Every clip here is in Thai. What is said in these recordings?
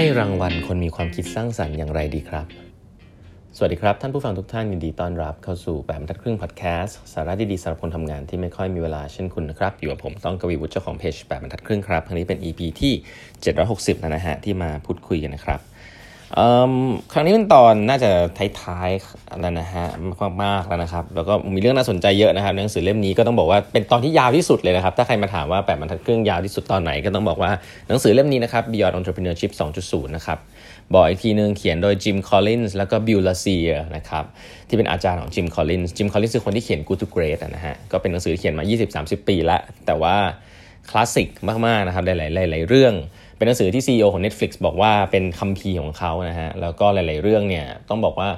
ให้รางวัลคนมีความคิดสร้างสรรค์อย่างไรดีครับ สวัสดีครับ ท่านผู้ฟังทุกท่านยินดีต้อนรับเข้าสู่แบบทัดครึ่งพอดแคสต์สาระดีๆสำหรับคนทำงานที่ไม่ค่อยมีเวลาเช่นคุณนะครับ อยู่กับผมต้องกวีวุฒิเจ้าของเพจแบบทัดครึ่งครับครั้งนี้เป็น EP ที่ 760แล้วนะฮะที่มาพูดคุยกันนะครับ ครั้งนี้เป็นตอนน่าจะท้ายๆแล้วนะฮะมากๆแล้วนะครับ แล้วก็มีเรื่องน่าสนใจเยอะนะครับหนังสือเล่มนี้ก็ต้องบอกว่าเป็นตอนที่ยาวที่สุดเลยนะครับ ถ้าใครมาถามว่าแปดบรรทัดครึ่งยาวที่สุดตอนไหนก็ต้องบอกว่าหนังสือเล่มนี้นะครับ Beyond Entrepreneurship 2.0 นะครับบอกอีกทีนึงเขียนโดยจิมคอลลินส์แล้วก็บิลลาเซียร์นะครับที่เป็นอาจารย์ของจิมคอลลินส์จิมคอลลินส์คือคนที่เขียน Good to Great นะฮะก็เป็นหนังสือเขียนมา 20-30 ปีแล้วแต่ว่าคลาสสิกมากๆนะครับหลายๆหลายๆเรื่อง เป็นหนังสือที่ CEO ของ Netflix บอกว่าเป็นคัมภีร์ของเขานะฮะ แล้วก็หลาย ๆ เรื่องเนี่ยต้องบอกว่า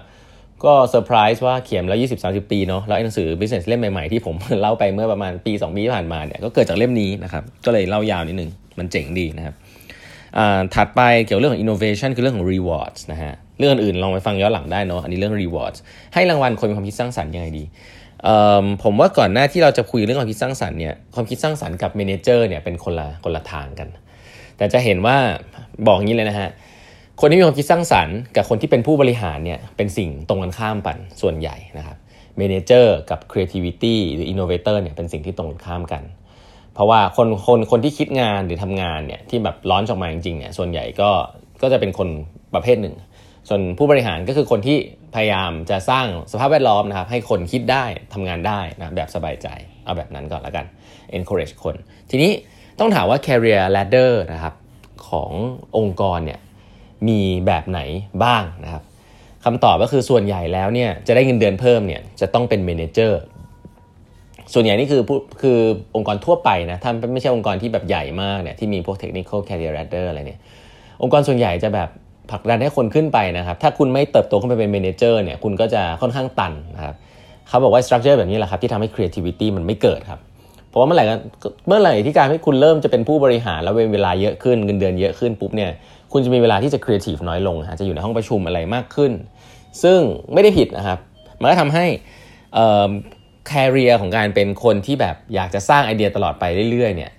ก็เซอร์ไพรส์ว่าเขียนแล้ว 20-30 ปีเนาะแล้วหนังสือ business เล่มใหม่ ๆ ที่ผมเล่าไปเมื่อประมาณปี 2 ปีที่ผ่านมาเนี่ยก็เกิดจากเล่มนี้นะครับ ก็เลยเล่ายาวนิดนึง มันเจ๋งดีนะครับถัดไปเกี่ยวเรื่องของ innovation คือเรื่องของ rewards นะฮะ เรื่องอื่นลองไปฟังย้อนหลังได้เนาะอันนี้เรื่อง rewards ให้รางวัลคนมีความคิดสร้างสรรค์ยังไงดีผมว่าก่อนหน้าที่เราจะคุยเรื่องความคิดสร้างสรรค์เนี่ยความคิดสร้างสรรค์กับเมนเจอร์เนี่ยเป็นคนละคนละทางกัน แต่จะเห็นว่าบอกงี้เลยนะฮะคนที่มีความคิดสร้างสรรค์กับคนที่เป็นผู้บริหารเนี่ยเป็นสิ่งตรงกันข้ามกันส่วนใหญ่นะครับเมนเจอร์กับ creativity หรือ innovator เนี่ยเป็นสิ่งที่ตรงกันข้ามกัน เพราะว่าคนคนคนที่คิดงานหรือทำงานเนี่ยที่แบบร้อนออกมาจริงๆเนี่ยส่วนใหญ่ก็ก็จะเป็นคนประเภทหนึ่ง ส่วนผู้บริหารก็คือคนที่พยายามจะสร้างสภาพแวดล้อมนะครับให้คนคิดได้ทำงานได้นะแบบสบายใจ เอาแบบนั้นก่อนแล้วกัน encourage คน ทีนี้ ต้องถามว่า career ladder นะครับขององค์กรเนี่ยมีแบบไหนบ้างนะครับคำตอบก็คือส่วนใหญ่แล้วเนี่ยจะได้เงินเดือนเพิ่มเนี่ยจะต้องเป็น manager ส่วนใหญ่นี่คือคือองค์กรทั่วไปนะถ้าไม่ใช่องค์กรที่แบบใหญ่มากเนี่ยที่มีพวก technical career ladder อะไรเนี่ยองค์กรส่วนใหญ่จะแบบผลักดันให้คนขึ้นไปนะครับ ถ้าคุณไม่เติบโตขึ้นไปเป็น manager เนี่ยคุณก็จะค่อนข้างตันนะครับเขาบอกว่า structure แบบนี้แหละครับที่ทำให้ creativity มันไม่เกิดครับ เพราะว่าเมื่อไหร่เมื่อไหร่ที่การให้คุณเริ่มจะเป็นผู้บริหารแล้วเวลาเยอะขึ้นเงินเดือนเยอะขึ้นปุ๊บเนี่ยคุณจะมีเวลาที่จะครีเอทีฟน้อยลงฮะจะอยู่ในห้องประชุมอะไรมากขึ้น ซึ่งไม่ได้ผิดนะครับมันก็ทำให้ career ของการเป็นคนที่แบบอยากจะสร้างไอเดียตลอดไปเรื่อยๆเนี่ย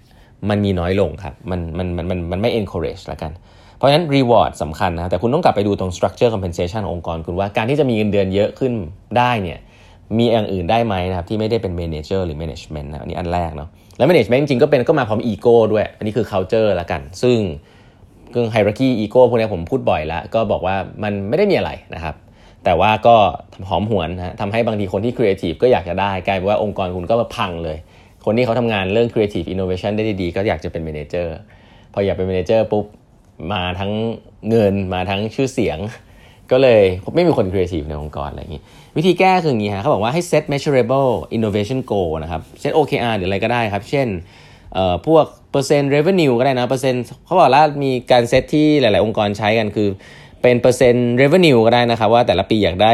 มันมีน้อยลงครับมันมันมันมันมันไม่ encourage ละกันเพราะฉะนั้น reward สำคัญนะแต่คุณต้องกลับไปดูตรง structure compensation ขององค์กรคุณว่าการที่จะมีเงินเดือนเยอะขึ้นได้เนี่ย มีอย่างอื่นได้ไหมนะครับที่ไม่ได้เป็น manager หรือ management นะอันนี้อันแรกเนาะแล้ว management จริงๆก็เป็นก็มาพร้อมอีโก้ด้วย อันนี้คือ culture ละกัน ซึ่งเรื่อง hierarchy ego พวกนี้ผมพูดบ่อยแล้วก็บอกว่ามันไม่ได้มีอะไรนะครับ แต่ว่าก็หอมหวนนะทำให้บางทีคนที่ครีเอทีฟก็อยากจะได้กลายเป็นว่าองค์กรคุณก็มาพังเลย คนที่เขาทำงานเรื่อง creative innovation ได้ดีก็อยากจะเป็น manager พออยากเป็น manager ปุ๊บมาทั้งเงินมาทั้งชื่อเสียง ก็เลยไม่มีคนครีเอทีฟในองค์กรอะไรอย่างนี้ วิธีแก้คืออย่างนี้ฮะเขาบอกว่าให้ set measurable innovation goal นะครับ เช่น OKR หรืออะไรก็ได้ครับ เช่นพวกเปอร์เซ็นต์ revenue ก็ได้นะเปอร์เซ็นต์เขาบอกว่ามีการเซตที่หลาย ๆ องค์กรใช้กันคือเป็นเปอร์เซ็นต์ revenue ก็ได้นะครับ ว่าแต่ละปีอยากได้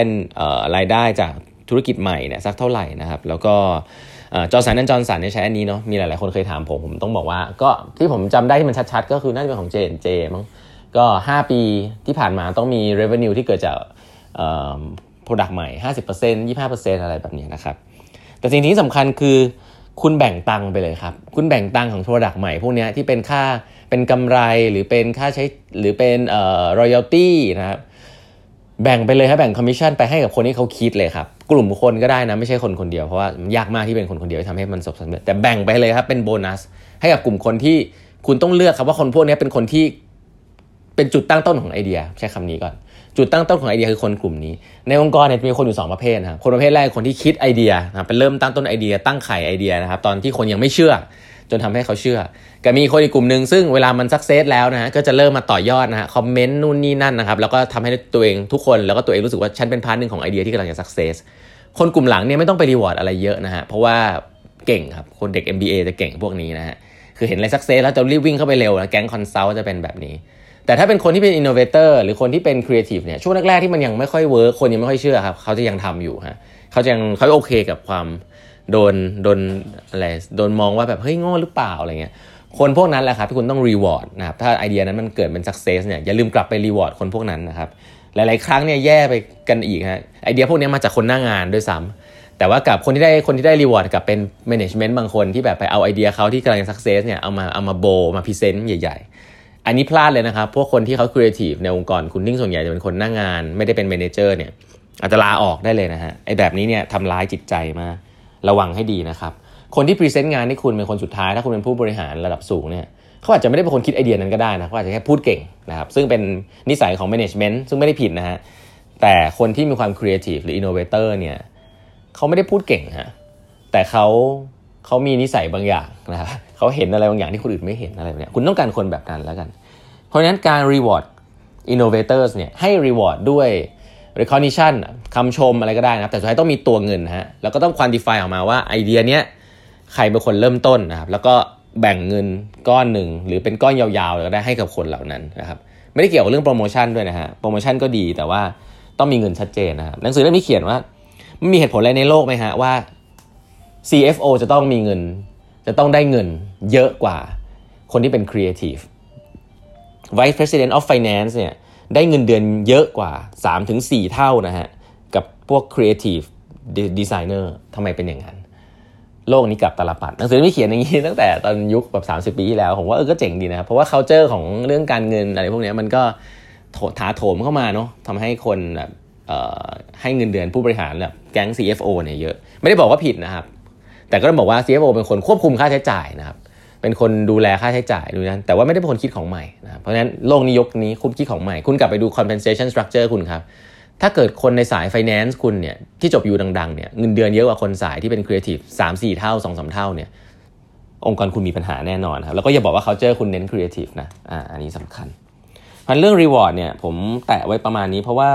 รายได้จากธุรกิจใหม่เนี่ยสักเท่าไหร่นะครับ แล้วก็จอสันนั่นจอสันเนี่ยใช้อันนี้เนาะมีหลาย ๆ คนเคยถามผม ผมต้องบอกว่าก็ที่ผมจำได้ที่มันชัด ๆ ก็คือน่าจะเป็นของ J&J มั้ง ก็ 5 ปีที่ผ่านมาต้องมี revenue ที่เกิดจาก product ใหม่ 50% 25%อะไรแบบนี้นะครับ แต่สิ่งที่สำคัญคือคุณแบ่งตังไปเลยครับ คุณแบ่งตังของ product ใหม่ พวกนี้ที่เป็นค่าเป็นกำไรหรือเป็นค่าใช้หรือเป็นเอ่อ royalty นะครับแบ่งไปเลยครับแบ่งคอมมิชชั่นไปให้กับคนที่เขาคิดเลยครับ กลุ่มคนก็ได้นะไม่ใช่คนคนเดียว เพราะว่ายากมากที่เป็นคนคนเดียวทำให้มันสำเร็จแต่แบ่งไปเลยครับเป็นโบนัสให้กับกลุ่มคนที่คุณต้องเลือกครับว่าคนพวกนี้เป็นคนที่ เป็นจุดตั้งต้นของไอเดีย ใช้คำนี้ก่อน จุดตั้งต้นของไอเดียคือคนกลุ่มนี้ ในองค์กรเนี่ยมีคนอยู่ 2 ประเภทนะครับคนประเภทแรกคนที่คิดไอเดียนะเป็นเริ่มตั้งต้นไอเดีย ตั้งไข่ไอเดียนะครับตอนที่คนยังไม่เชื่อ จนทำให้เขาเชื่อก็มีคนอีกกลุ่มหนึ่งซึ่งเวลามัน success แล้วนะฮะก็จะเริ่มมาต่อยอดนะฮะคอมเมนต์นู่นนี่นั่นนะครับแล้วก็ทำให้ตัวเองทุกคนแล้วก็ตัวเองรู้สึกว่าฉันเป็น part หนึ่งของไอเดียที่กำลังจะ success คนกลุ่มหลังเนี่ยไม่ต้องไป reward อะไรเยอะนะฮะเพราะว่าเก่งครับคนเด็ก MBA จะเก่งพวกนี้นะฮะคือเห็นอะไร success แล้วจะรีบวิ่งเข้าไปเร็วนะแก๊ง consult จะเป็นแบบนี้ แต่ถ้าเป็นคนที่เป็น innovator หรือคนที่เป็นครีเอทีฟเนี่ยช่วงแรกๆที่มันยังไม่ค่อย work คนยังไม่ค่อยเชื่อครับเขาจะยังทำอยู่ฮะเขาจะยังเขาโอเคกับความโดนโดนอะไรโดนมองว่าแบบเฮ้ยโง่หรือเปล่าอะไรเงี้ยคนพวกนั้นแหละครับที่คุณต้อง reward นะครับถ้าไอเดียนั้นมันเกิดเป็น success เนี่ยอย่าลืมกลับไป reward คนพวกนั้นนะครับหลายๆครั้งเนี่ยแย่ไปกันอีกฮะไอเดียพวกนี้มาจากคนหน้างานด้วยซ้ำแต่ว่ากลับคนที่ได้คนที่ได้ reward กลับเป็น management บางคนที่แบบไปเอาไอเดียเขาที่กำลัง success เนี่ยเอามาเอามาโบมา present ใหญ่ๆ อันนี้พลาดเลยนะครับ พวกคนที่เขาครีเอทีฟในองค์กรคุณเนี่ยส่วนใหญ่จะเป็นคนหน้างาน ไม่ได้เป็น manager เนี่ยอาจจะลาออกได้เลยนะฮะไอ้แบบนี้เนี่ยทำร้ายจิตใจมากระวังให้ดีนะครับ คนที่ present งานให้คุณเป็นคนสุดท้าย ถ้าคุณเป็นผู้บริหารระดับสูงเนี่ยเขาอาจจะไม่ได้เป็นคนคิดไอเดียนั้นก็ได้นะเขาอาจจะแค่พูดเก่งนะครับซึ่งเป็นนิสัยของ management ซึ่งไม่ได้ผิดนะฮะแต่คนที่มีความครีเอทีฟหรือ innovator เนี่ยเขาไม่ได้พูดเก่งฮะแต่เขา เขามีนิสัยบางอย่างนะครับเขาเห็นอะไรบางอย่างที่คนอื่นไม่เห็นอะไรแบบนี้คุณต้องการคนแบบนั้นแล้วกัน เพราะฉะนั้นการ reward innovators เนี่ยให้ reward ด้วย recognition คำชมอะไรก็ได้นะครับแต่สุดท้ายต้องมีตัวเงินฮะแล้วก็ต้อง quantify ออกมาว่าไอเดียเนี้ยใครเป็นคนเริ่มต้นนะครับแล้วก็แบ่งเงินก้อนหนึ่งหรือเป็นก้อนยาวๆก็ได้ให้กับคนเหล่านั้นนะครับไม่ได้เกี่ยวกับเรื่องโปรโมชั่นด้วยนะฮะโปรโมชั่นก็ดีแต่ว่าต้องมีเงินชัดเจนนะครับหนังสือเล่มนี้เขียนว่ามันมีเหตุผลอะไรในโลกไหมฮะว่า CFO จะต้องมีเงิน จะต้องได้เงินเยอะกว่าคนที่เป็น Creative Vice President of Finance เนี่ยได้เงินเดือนเยอะกว่า 3-4 เท่านะฮะ กับพวก Creative Designer ทำไมเป็นอย่างนั้น โลกนี้กลับตลปัดหนังสือไม่เขียนอย่างนี้ตั้งแต่ตอนยุคแบบ30 ปีที่แล้ว ผมว่าเออก็เจ๋งดีนะ เพราะว่า culture ของเรื่องการเงินอะไรพวกนี้มันก็ถาโถมเข้ามาเนาะทำให้คนแบบให้เงินเดือนผู้บริหารแบบแก๊ง CFO เนี่ยเยอะ ไม่ได้บอกว่าผิดนะครับ แต่ก็ต้องบอกว่า CFO เป็นคนควบคุมค่าใช้จ่ายนะครับเป็นคนดูแลค่าใช้จ่ายดูนั้นแต่ว่าไม่ได้เป็นคนคิดของใหม่นะเพราะฉะนั้นโลกนี้ยกนี้คุณคิดของใหม่ คุณกลับไปดู compensation structure คุณครับถ้าเกิดคนในสาย finance คุณเนี่ยที่จบอยู่ดังๆเนี่ยเงินเดือนเยอะกว่าคนสายที่เป็น creative 3 4 เท่า 2 3 เท่าเนี่ยองค์กรคุณมีปัญหาแน่นอนครับแล้วก็อย่าบอกว่าเขาเจอคุณเน้น creative นะอ่าอันนี้สำคัญพันเรื่อง reward เนี่ยผมแตะไว้ประมาณนี้เพราะว่า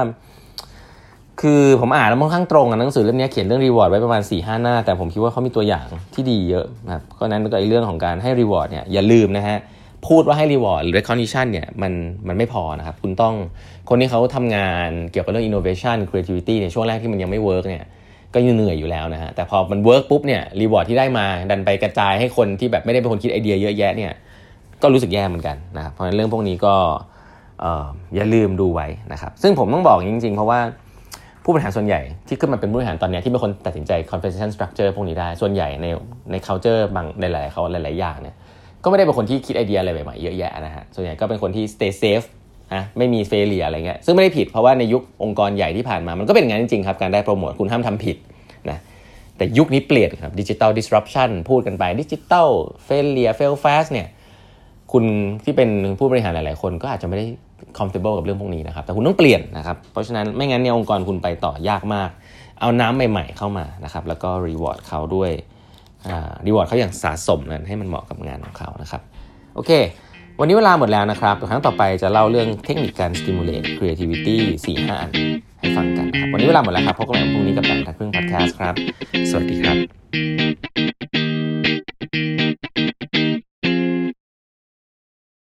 คือผมอ่านแล้วค่อนข้างตรงกับหนังสือเล่มนี้เขียนเรื่อง reward ไว้ประมาณสี่ห้าหน้า แต่ผมคิดว่าเขามีตัวอย่างที่ดีเยอะนะครับก็นั้นก็ไอ้เรื่องของการให้ reward เนี่ยอย่าลืมนะฮะพูดว่าให้ reward หรือ recognition เนี่ยมันมันไม่พอนะครับ คุณต้องคนที่เขาทำงานเกี่ยวกับเรื่อง innovation creativity ในช่วงแรกที่มันยังไม่ work เนี่ยก็ยังเหนื่อยอยู่แล้วนะฮะแต่พอมัน work ปุ๊บเนี่ย reward ที่ได้มาดันไปกระจายให้คนที่แบบไม่ได้เป็นคนคิดไอเดียเยอะแยะเนี่ยก็รู้สึกแย่เหมือนกันนะครับเพราะฉะนั้นเรื่องพวกนี้ก็อย่าลืมดูไว้นะครับซึ่งผมต้องบอกจริง ๆ เพราะว่า ผู้บริหารส่วนใหญ่ที่ขึ้นมาเป็นผู้บริหารตอนนี้ที่เป็นคนตัดสินใจ compensation structure พวกนี้ได้ส่วนใหญ่ในใน culture บางในหลายเขาหลาย ๆ อย่างเนี่ยก็ไม่ได้เป็นคนที่คิดไอเดียอะไรใหม่ ๆ เยอะแยะนะฮะส่วนใหญ่ก็เป็นคนที่ stay safe นะไม่มีเฟลเลียอะไรเงี้ยซึ่งไม่ได้ผิดเพราะว่าในยุคองค์กรใหญ่ที่ผ่านมามันก็เป็นอย่างนั้นจริงๆครับ การได้โปรโมทคุณห้ามทำผิดนะแต่ยุคนี้เปลี่ยนครับดิจิตอล disruption พูดกันไปดิจิตอลfail early fail fast เนี่ย คุณที่เป็นผู้บริหารหลาย ๆ คนก็อาจจะไม่ได้ comfortable กับเรื่องพวกนี้นะครับ แต่คุณต้องเปลี่ยนนะครับ เพราะฉะนั้นไม่งั้นเนี่ยองค์กรคุณไปต่อยากมาก เอาน้ำใหม่ ๆ เข้ามานะครับ แล้วก็ reward เขาด้วย reward เขาอย่างสะสมนั้นให้มันเหมาะกับงานของเขานะครับ โอเค วันนี้เวลาหมดแล้วนะครับ ครั้งต่อไปจะเล่าเรื่องเทคนิคการ stimulate creativity 4-5อันให้ฟังกันนะครับ วันนี้เวลาหมดแล้วครับ พบกันใหม่พรุ่งนี้กับแปดบรรทัดครึ่งพอดแคสต์ครับ สวัสดีครับ